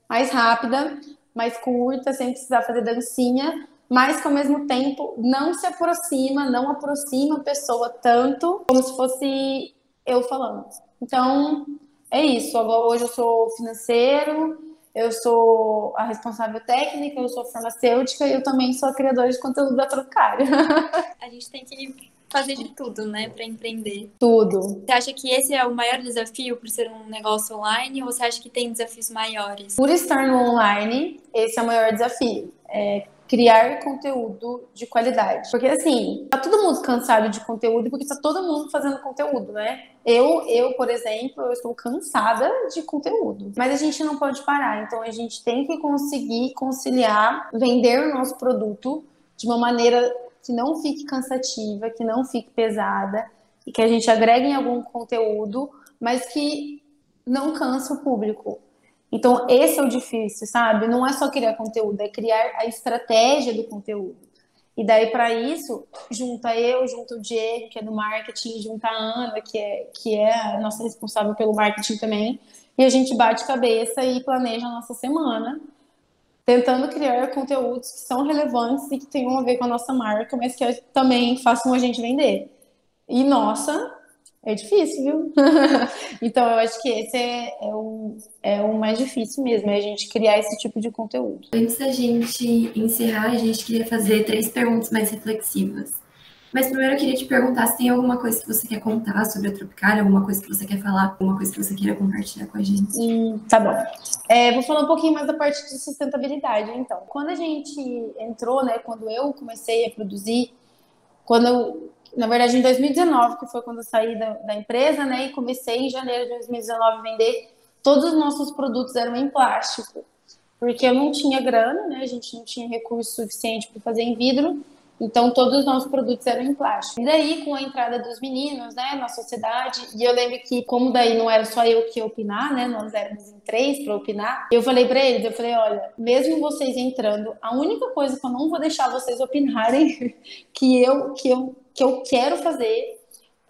mais rápida, mais curta, sem precisar fazer dancinha, mas que ao mesmo tempo não se aproxima, não aproxima a pessoa tanto como se fosse eu falando. Então, é isso. Agora, hoje eu sou financeiro, eu sou a responsável técnica, eu sou farmacêutica e eu também sou a criadora de conteúdo da Tropicária. A gente tem que fazer de tudo, né, para empreender. Tudo. Você acha que esse é o maior desafio por ser um negócio online ou você acha que tem desafios maiores? Por estar no online, esse é o maior desafio. É criar conteúdo de qualidade. Porque assim, tá todo mundo cansado de conteúdo porque tá todo mundo fazendo conteúdo, né? Eu, eu, por exemplo, eu estou cansada de conteúdo. Mas a gente não pode parar, então a gente tem que conseguir conciliar, vender o nosso produto de uma maneira que não fique cansativa, que não fique pesada e que a gente agregue em algum conteúdo, mas que não cansa o público. Então, esse é o difícil, sabe? Não é só criar conteúdo, é criar a estratégia do conteúdo. E daí, para isso, junta eu, junta o Diego, que é do marketing, junta a Ana, que é, que é a nossa responsável pelo marketing também, e a gente bate cabeça e planeja a nossa semana, tentando criar conteúdos que são relevantes e que tenham a ver com a nossa marca, mas que também façam a gente vender. E, nossa, é difícil, viu? então, eu acho que esse é, é, o, é o mais difícil mesmo, é a gente criar esse tipo de conteúdo. Antes da gente encerrar, a gente queria fazer três perguntas mais reflexivas. Mas primeiro eu queria te perguntar se tem alguma coisa que você quer contar sobre a Tropicália, alguma coisa que você quer falar, alguma coisa que você queira compartilhar com a gente. Hum, tá bom. É, vou falar um pouquinho mais da parte de sustentabilidade, então. Quando a gente entrou, né, quando eu comecei a produzir, quando eu na verdade, em 2019, que foi quando eu saí da, da, empresa, né? E comecei em janeiro de 2019 a vender. Todos os nossos produtos eram em plástico, porque eu não tinha grana, né? A gente não tinha recurso suficiente para fazer em vidro. Então, todos os nossos produtos eram em plástico. E daí, com a entrada dos meninos, né, na sociedade, e eu lembro que, como daí não era só eu que ia opinar, né, nós éramos em três para opinar, eu falei para eles, eu falei, olha, mesmo vocês entrando, a única coisa que eu não vou deixar vocês opinarem, que eu, que eu que eu quero fazer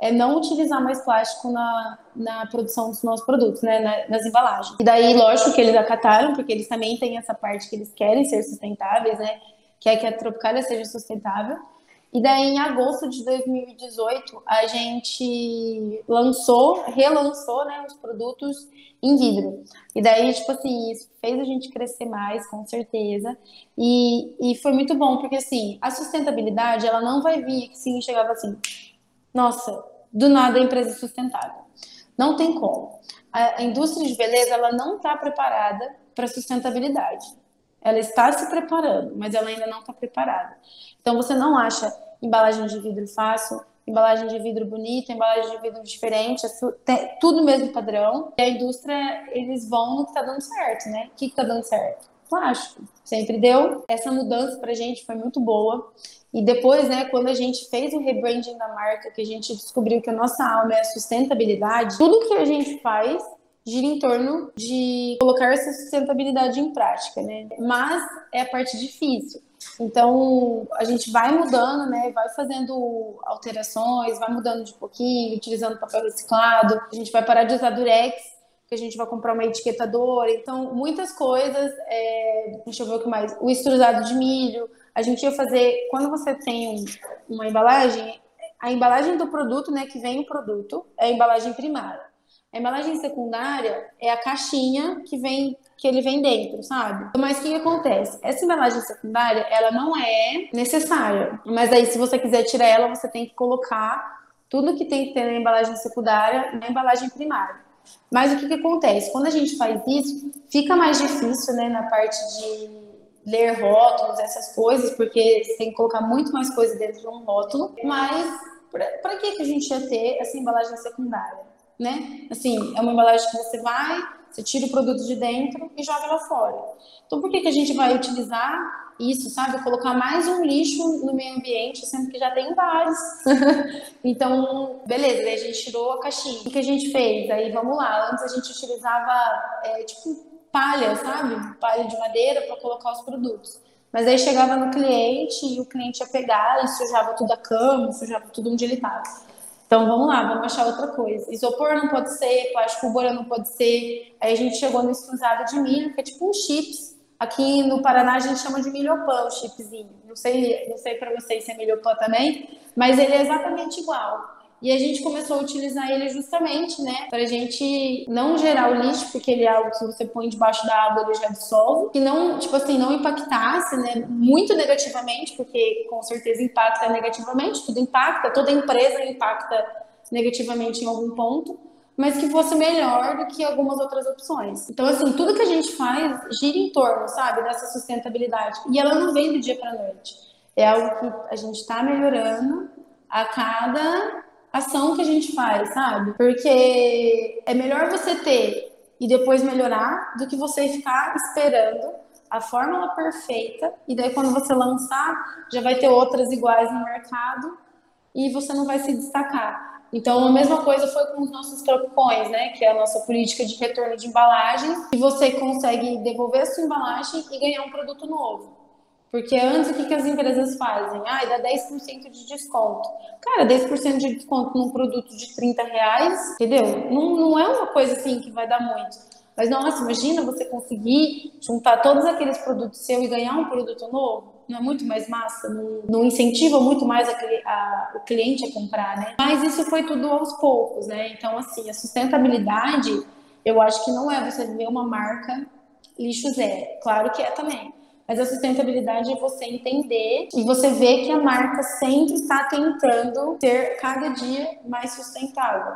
é não utilizar mais plástico na, na produção dos nossos produtos, né, na, nas embalagens. E daí, lógico que eles acataram, porque eles também têm essa parte que eles querem ser sustentáveis, né, que é que a Tropicália seja sustentável. E daí, em agosto de 2018, a gente lançou, relançou, né, os produtos em vidro. E daí, tipo assim, isso fez a gente crescer mais, com certeza. E, e foi muito bom, porque assim, a sustentabilidade, ela não vai vir assim, chegava assim, nossa, do nada a empresa é sustentável. Não tem como. A, a indústria de beleza, ela não está preparada para sustentabilidade. Ela está se preparando, mas ela ainda não está preparada. Então, você não acha embalagem de vidro fácil, embalagem de vidro bonita, embalagem de vidro diferente, é tudo mesmo padrão. E a indústria, eles vão no que tá dando certo, né? O que, que tá dando certo? Plástico. Sempre deu. Essa mudança pra gente foi muito boa. E depois, né, quando a gente fez o rebranding da marca, que a gente descobriu que a nossa alma é a sustentabilidade, tudo que a gente faz gira em torno de colocar essa sustentabilidade em prática, né? Mas é a parte difícil. Então, a gente vai mudando, né? Vai fazendo alterações, vai mudando de pouquinho, utilizando papel reciclado. A gente vai parar de usar durex, que a gente vai comprar uma etiquetadora. Então, muitas coisas. É... Deixa eu ver o que mais. O extrusado de milho. A gente ia fazer. Quando você tem uma embalagem, a embalagem do produto, né? Que vem o produto, é a embalagem primária. A embalagem secundária é a caixinha que vem que ele vem dentro, sabe? Mas o que, acontece? Essa embalagem secundária, ela não é necessária. Mas aí, se você quiser tirar ela, você tem que colocar tudo que tem que ter na embalagem secundária na embalagem primária. Mas o que, que acontece? Quando a gente faz isso, fica mais difícil, né, na parte de ler rótulos, essas coisas, porque você tem que colocar muito mais coisa dentro de um rótulo, mas para que, que a gente ia ter essa embalagem secundária, né? Assim, é uma embalagem que você vai, você tira o produto de dentro e joga lá fora. Então, por que, que a gente vai utilizar isso, sabe? Colocar mais um lixo no meio ambiente, sendo que já tem vários. então, beleza, daí a gente tirou a caixinha. O que a gente fez? Aí, vamos lá. Antes a gente utilizava, é, tipo, palha, sabe? Palha de madeira para colocar os produtos. Mas aí chegava no cliente e o cliente ia pegar e sujava tudo a cama, sujava tudo onde ele estava. Então vamos lá, vamos achar outra coisa. Isopor não pode ser, plástico bolha não pode ser. Aí a gente chegou no escusado de milho, que é tipo um chips. Aqui no Paraná a gente chama de milhopã, o chipzinho. Não sei, não sei para vocês se é milhopã também, mas ele é exatamente igual. E a gente começou a utilizar ele justamente, né, para a gente não gerar o lixo, porque ele é algo que você põe debaixo da água ele já dissolve, que não, tipo assim, não impactasse, né, muito negativamente, porque com certeza impacta negativamente, tudo impacta, toda empresa impacta negativamente em algum ponto, mas que fosse melhor do que algumas outras opções. Então, assim, tudo que a gente faz gira em torno, sabe, dessa sustentabilidade. E ela não vem do dia para noite. É algo que a gente está melhorando a cada ação que a gente faz, sabe? Porque é melhor você ter e depois melhorar do que você ficar esperando a fórmula perfeita e daí quando você lançar já vai ter outras iguais no mercado e você não vai se destacar. Então, a mesma coisa foi com os nossos tropicões, né? Que é a nossa política de retorno de embalagem, e você consegue devolver a sua embalagem e ganhar um produto novo. Porque antes o que, que as empresas fazem? Ah, dá 10% de desconto. Cara, 10% de desconto num produto de 30 reais, entendeu? Não, não é uma coisa assim que vai dar muito. Mas nossa, imagina você conseguir juntar todos aqueles produtos seus e ganhar um produto novo. Não é muito mais massa? Não, não incentiva muito mais a, a, o cliente a comprar, né? Mas isso foi tudo aos poucos, né? Então, assim, a sustentabilidade, eu acho que não é você ver uma marca lixo zero. Claro que é também. Mas a sustentabilidade é você entender e você ver que a marca sempre está tentando ser cada dia mais sustentável.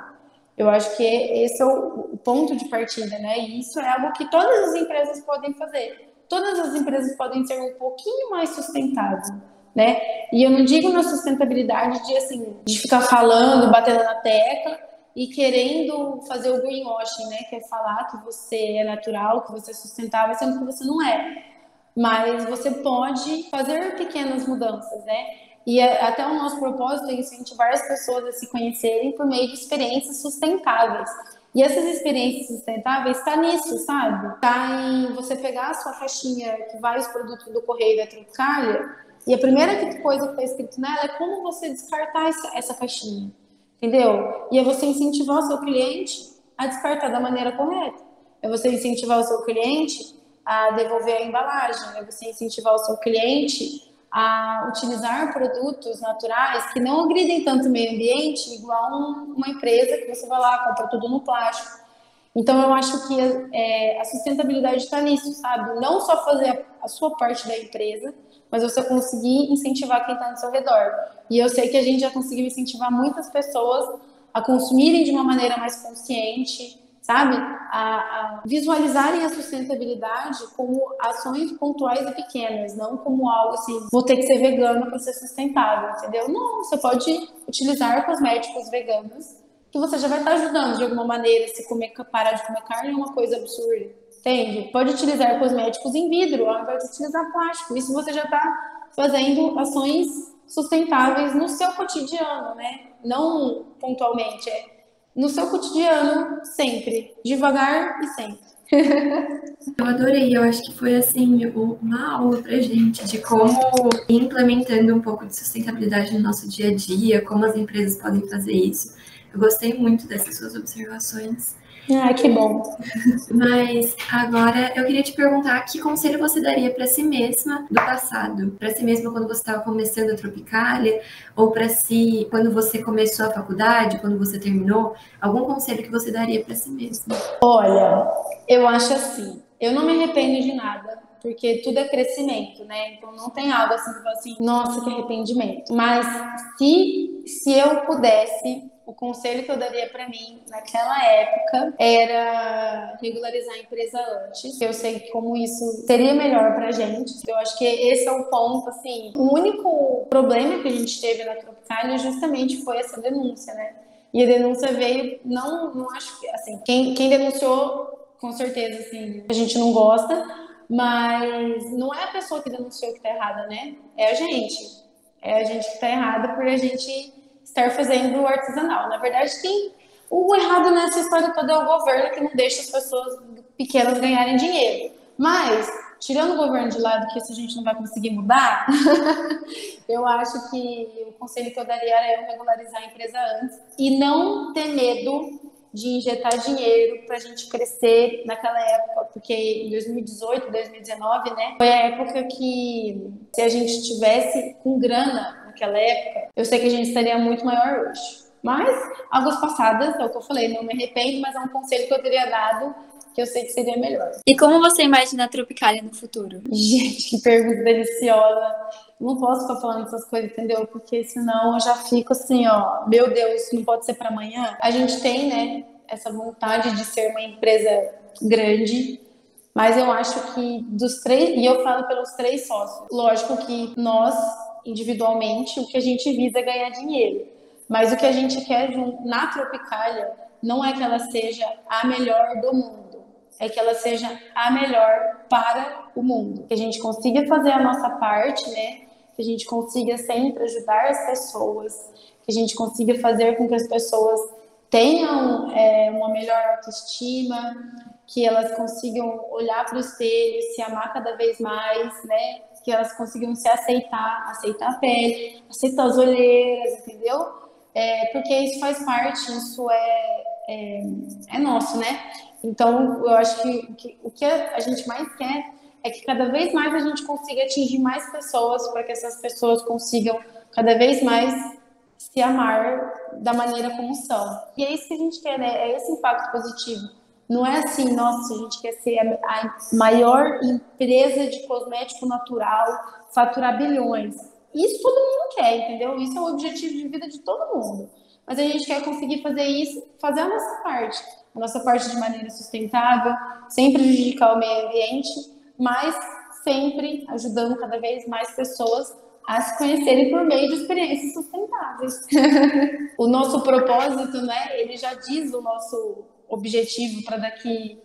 Eu acho que esse é o ponto de partida, né? E isso é algo que todas as empresas podem fazer. Todas as empresas podem ser um pouquinho mais sustentáveis, né? E eu não digo na sustentabilidade de assim, de ficar falando, batendo na tecla e querendo fazer o greenwashing, né? Que é falar que você é natural, que você é sustentável, sendo que você não é mas você pode fazer pequenas mudanças, né? E é, até o nosso propósito é incentivar as pessoas a se conhecerem por meio de experiências sustentáveis. E essas experiências sustentáveis está nisso, sabe? Está em você pegar a sua caixinha que vai os produtos do correio da Tropicália e a primeira coisa que está escrito nela é como você descartar essa caixinha, entendeu? E é você incentivar o seu cliente a descartar da maneira correta. É você incentivar o seu cliente a devolver a embalagem, é você incentivar o seu cliente a utilizar produtos naturais que não agridem tanto o meio ambiente, igual um, uma empresa que você vai lá, compra tudo no plástico. Então, eu acho que é, a sustentabilidade está nisso, sabe? Não só fazer a sua parte da empresa, mas você conseguir incentivar quem está no seu redor. E eu sei que a gente já conseguiu incentivar muitas pessoas a consumirem de uma maneira mais consciente, sabe? A, a, visualizarem a sustentabilidade como ações pontuais e pequenas, não como algo assim, vou ter que ser vegano para ser sustentável, entendeu? Não, você pode utilizar cosméticos veganos que você já vai estar ajudando de alguma maneira. Se comer, parar de comer carne é uma coisa absurda, entende? Pode utilizar cosméticos em vidro ao invés de utilizar plástico. Isso você já está fazendo ações sustentáveis no seu cotidiano, né? Não pontualmente, é no seu cotidiano, sempre. Devagar e sempre. eu adorei, eu acho que foi assim uma aula pra gente de como implementando um pouco de sustentabilidade no nosso dia a dia, como as empresas podem fazer isso. Eu gostei muito dessas suas observações. Ah, que bom. Mas agora eu queria te perguntar que conselho você daria para si mesma do passado? Para si mesma quando você estava começando a Tropicália? Ou para si quando você começou a faculdade, quando você terminou? Algum conselho que você daria para si mesma? Olha, eu acho assim. Eu não me arrependo de nada, porque tudo é crescimento, né? Então não tem algo assim que assim, nossa, que arrependimento. Mas se, se eu pudesse o conselho que eu daria para mim naquela época era regularizar a empresa antes. Eu sei como isso seria melhor pra gente. Eu acho que esse é o ponto, assim. O único problema que a gente teve na Tropicália justamente foi essa denúncia, né? E a denúncia veio, não, não acho que, assim, quem, quem denunciou, com certeza, assim, a gente não gosta, mas não é a pessoa que denunciou que tá errada, né? É a gente. É a gente que tá errada por a gente estar fazendo artesanal. Na verdade, quem o errado nessa história toda é o governo que não deixa as pessoas pequenas ganharem dinheiro. Mas, tirando o governo de lado, que isso a gente não vai conseguir mudar, eu acho que o conselho que eu daria era regularizar a empresa antes e não ter medo de injetar dinheiro para a gente crescer naquela época, porque em 2018, 2019, né, foi a época que se a gente tivesse com grana naquela época, eu sei que a gente estaria muito maior hoje. Mas, águas passadas, é o que eu falei, não me arrependo, mas é um conselho que eu teria dado que eu sei que seria melhor. E como você imagina a Tropicália no futuro? Gente, que pergunta deliciosa. Não posso ficar falando essas coisas, entendeu? Porque senão eu já fico assim, ó, meu Deus, não pode ser para amanhã. A gente tem, né, essa vontade de ser uma empresa grande, mas eu acho que dos três, e eu falo pelos três sócios. Lógico que nós individualmente, o que a gente visa é ganhar dinheiro. Mas o que a gente quer na Tropicália não é que ela seja a melhor do mundo, é que ela seja a melhor para o mundo. Que a gente consiga fazer a nossa parte, né? Que a gente consiga sempre ajudar as pessoas, que a gente consiga fazer com que as pessoas tenham é, uma melhor autoestima, que elas consigam olhar para o espelho, se amar cada vez mais, né? Que elas conseguiam se aceitar, aceitar a pele, aceitar as olheiras, entendeu? É, porque isso faz parte, isso é, é, é, nosso, né? Então, eu acho que, que o que a gente mais quer é que cada vez mais a gente consiga atingir mais pessoas para que essas pessoas consigam cada vez mais se amar da maneira como são. E é isso que a gente quer, né? É esse impacto positivo. Não é assim, nossa, a gente quer ser a maior empresa de cosmético natural, faturar bilhões. Isso todo mundo quer, entendeu? Isso é o objetivo de vida de todo mundo. Mas a gente quer conseguir fazer isso, fazer a nossa parte. A nossa parte de maneira sustentável, sem prejudicar o meio ambiente, mas sempre ajudando cada vez mais pessoas a se conhecerem por meio de experiências sustentáveis. o nosso propósito, né, ele já diz o nosso objetivo para daqui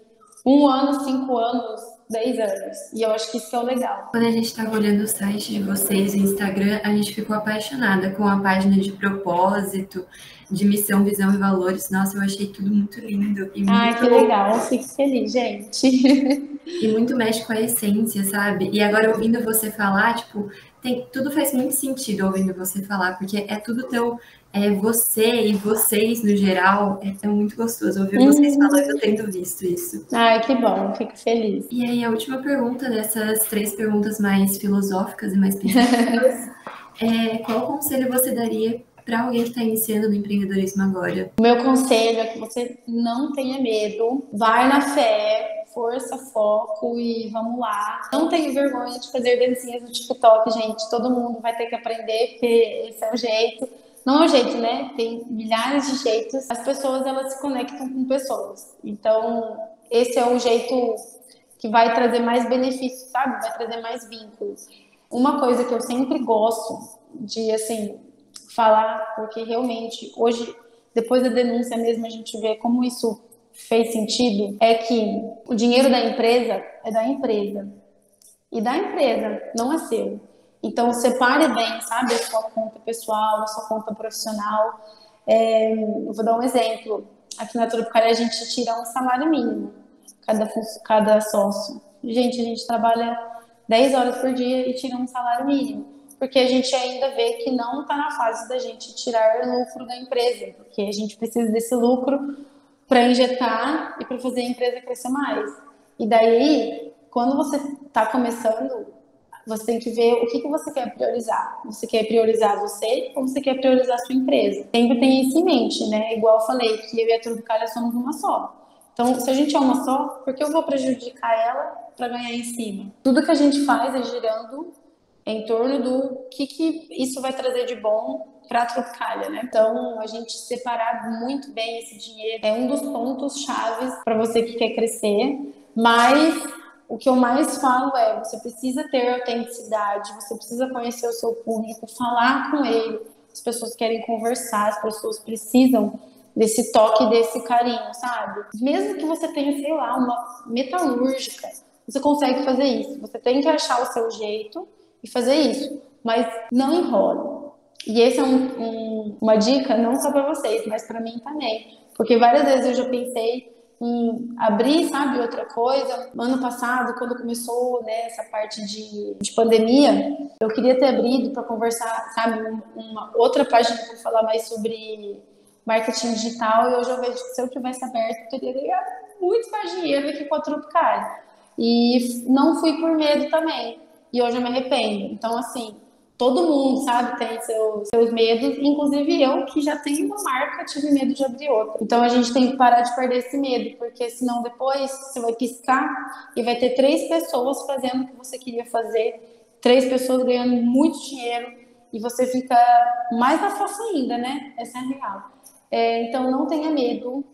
um ano, cinco anos, dez anos. E eu acho que isso é o legal. Quando a gente estava olhando o site de vocês, o Instagram, a gente ficou apaixonada com a página de propósito, de missão, visão e valores. Nossa, eu achei tudo muito lindo. E muito... Ai, que legal. Fico feliz, gente. e muito mexe com a essência, sabe? E agora, ouvindo você falar, tipo, tem, tudo faz muito sentido ouvindo você falar, porque é tudo teu é, você e vocês no geral, é, é muito gostoso ouvir uhum. vocês falando, tendo visto isso. Ai, que bom, fico feliz. E aí, a última pergunta dessas três perguntas mais filosóficas e mais pensativas é qual conselho você daria para alguém que está iniciando no empreendedorismo agora? O meu conselho é que você não tenha medo, vai na fé, força, foco e vamos lá. Não tenha vergonha de fazer dancinhas no TikTok, gente. Todo mundo vai ter que aprender, porque esse é o jeito não é o jeito, né? Tem milhares de jeitos. As pessoas elas se conectam com pessoas. Então, esse é o jeito que vai trazer mais benefícios, sabe? Vai trazer mais vínculos. Uma coisa que eu sempre gosto de assim falar, porque realmente hoje, depois da denúncia mesmo, a gente vê como isso fez sentido, é que o dinheiro da empresa é da empresa. E da empresa, não é seu. Então, separe bem, sabe, a sua conta pessoal, a sua conta profissional. É, vou dar um exemplo. Aqui na Tropicália a gente tira um salário mínimo, cada, cada sócio. Gente, a gente trabalha 10 horas por dia e tira um salário mínimo. Porque a gente ainda vê que não está na fase da gente tirar lucro da empresa, porque a gente precisa desse lucro para injetar e para fazer a empresa crescer mais. E daí, quando você está começando, você tem que ver o que, que você quer priorizar. Você quer priorizar você ou você quer priorizar sua empresa? Sempre tem isso em mente, né? Igual eu falei, que eu e a Tropicália somos uma só. Então, se a gente é uma só, por que eu vou prejudicar ela para ganhar em cima? Tudo que a gente faz é girando em torno do que, que isso vai trazer de bom para a Tropicália, né? Então, a gente separar muito bem esse dinheiro é um dos pontos chaves para você que quer crescer, mas o que eu mais falo é: você precisa ter autenticidade, você precisa conhecer o seu público, falar com ele. As pessoas querem conversar, as pessoas precisam desse toque, desse carinho, sabe? Mesmo que você tenha, sei lá, uma metalúrgica, você consegue fazer isso. Você tem que achar o seu jeito e fazer isso, mas não enrole. E esse é um, um, uma dica não só para vocês, mas para mim também, porque várias vezes eu já pensei em abrir, sabe, outra coisa. Ano passado, quando começou né, essa parte de, de pandemia, eu queria ter abrido para conversar, sabe, uma outra página para falar mais sobre marketing digital. E hoje eu vejo que se eu tivesse aberto, eu teria ganhado muito mais dinheiro do que com a Tropical. E não fui por medo também. E hoje eu me arrependo. Então, assim, todo mundo, sabe, tem seus, seus medos, inclusive eu, que já tenho uma marca, tive medo de abrir outra. Então a gente tem que parar de perder esse medo, porque senão depois você vai piscar e vai ter três pessoas fazendo o que você queria fazer, três pessoas ganhando muito dinheiro e você fica mais na ainda, né? Essa é a real. É, então não tenha medo,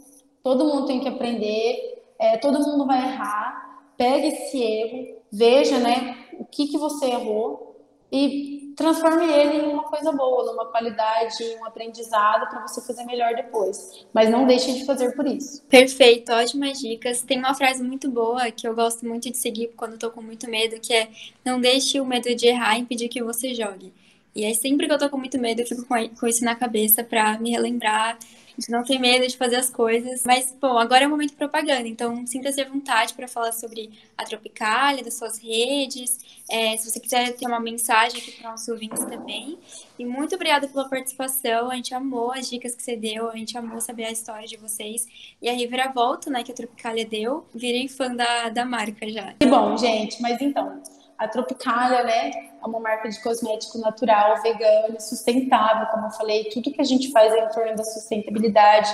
todo mundo tem que aprender, é, todo mundo vai errar, pegue esse erro, veja, né, o que, que você errou e transforme ele em uma coisa boa, numa qualidade, um aprendizado para você fazer melhor depois. Mas não deixe de fazer por isso. Perfeito, ótimas dicas. Tem uma frase muito boa que eu gosto muito de seguir quando estou com muito medo, que é não deixe o medo de errar impedir que você jogue. E aí sempre que eu tô com muito medo, eu fico com isso na cabeça para me relembrar de não ter medo de fazer as coisas. Mas, bom, agora é o momento de propaganda, então sinta-se à vontade para falar sobre a Tropicália, das suas redes, é, se você quiser ter uma mensagem aqui para nossos ouvintes também. E muito obrigada pela participação, a gente amou as dicas que você deu, a gente amou saber a história de vocês. E a reviravolta, né, que a Tropicália deu, virei fã da, da marca já. Que bom, gente, mas então... A Tropicália, né, é uma marca de cosmético natural, vegano, sustentável, como eu falei, tudo que a gente faz é em torno da sustentabilidade.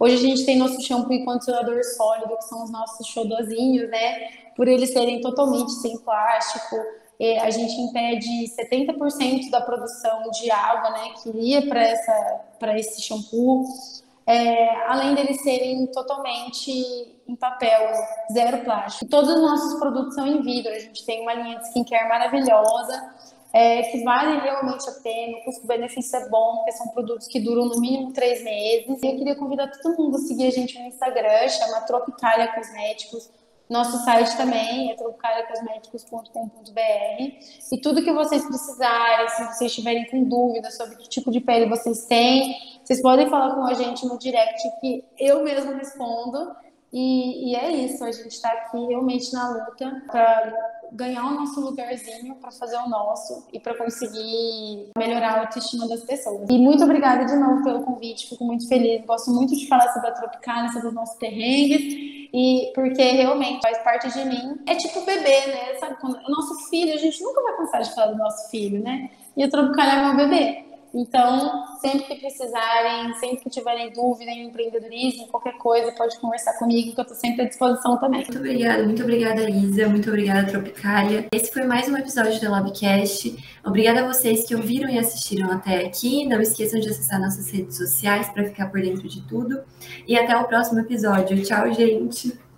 Hoje a gente tem nosso shampoo e condicionador sólido, que são os nossos xodozinhos, né, por eles serem totalmente sem plástico, a gente impede 70% da produção de água, né, que iria para esse shampoo é, além deles serem totalmente em papel, zero plástico. Todos os nossos produtos são em vidro, a gente tem uma linha de skincare maravilhosa, é, que vale realmente a pena, o custo-benefício é bom, porque são produtos que duram no mínimo três meses. E eu queria convidar todo mundo a seguir a gente no Instagram, chama Tropicalia Cosméticos. Nosso site também é tropicaliacosméticos.com.br. E tudo que vocês precisarem, se vocês tiverem com dúvidas sobre que tipo de pele vocês têm, vocês podem falar com a gente no direct que eu mesmo respondo. E, e é isso, a gente está aqui realmente na luta para ganhar o nosso lugarzinho, para fazer o nosso e para conseguir melhorar a autoestima das pessoas. E muito obrigada de novo pelo convite, fico muito feliz. Gosto muito de falar sobre a Tropicália, sobre os nossos terrengues, e porque realmente faz parte de mim. É tipo bebê, né? Sabe, quando, o nosso filho, a gente nunca vai cansar de falar do nosso filho, né? E a Tropicália é meu bebê. Então, sempre que precisarem, sempre que tiverem dúvida em empreendedorismo, qualquer coisa, pode conversar comigo, que eu estou sempre à disposição também. Muito obrigada, muito obrigada, Isa. Muito obrigada, Tropicália. Esse foi mais um episódio do Labcast. Obrigada a vocês que ouviram e assistiram até aqui. Não esqueçam de acessar nossas redes sociais para ficar por dentro de tudo. E até o próximo episódio. Tchau, gente!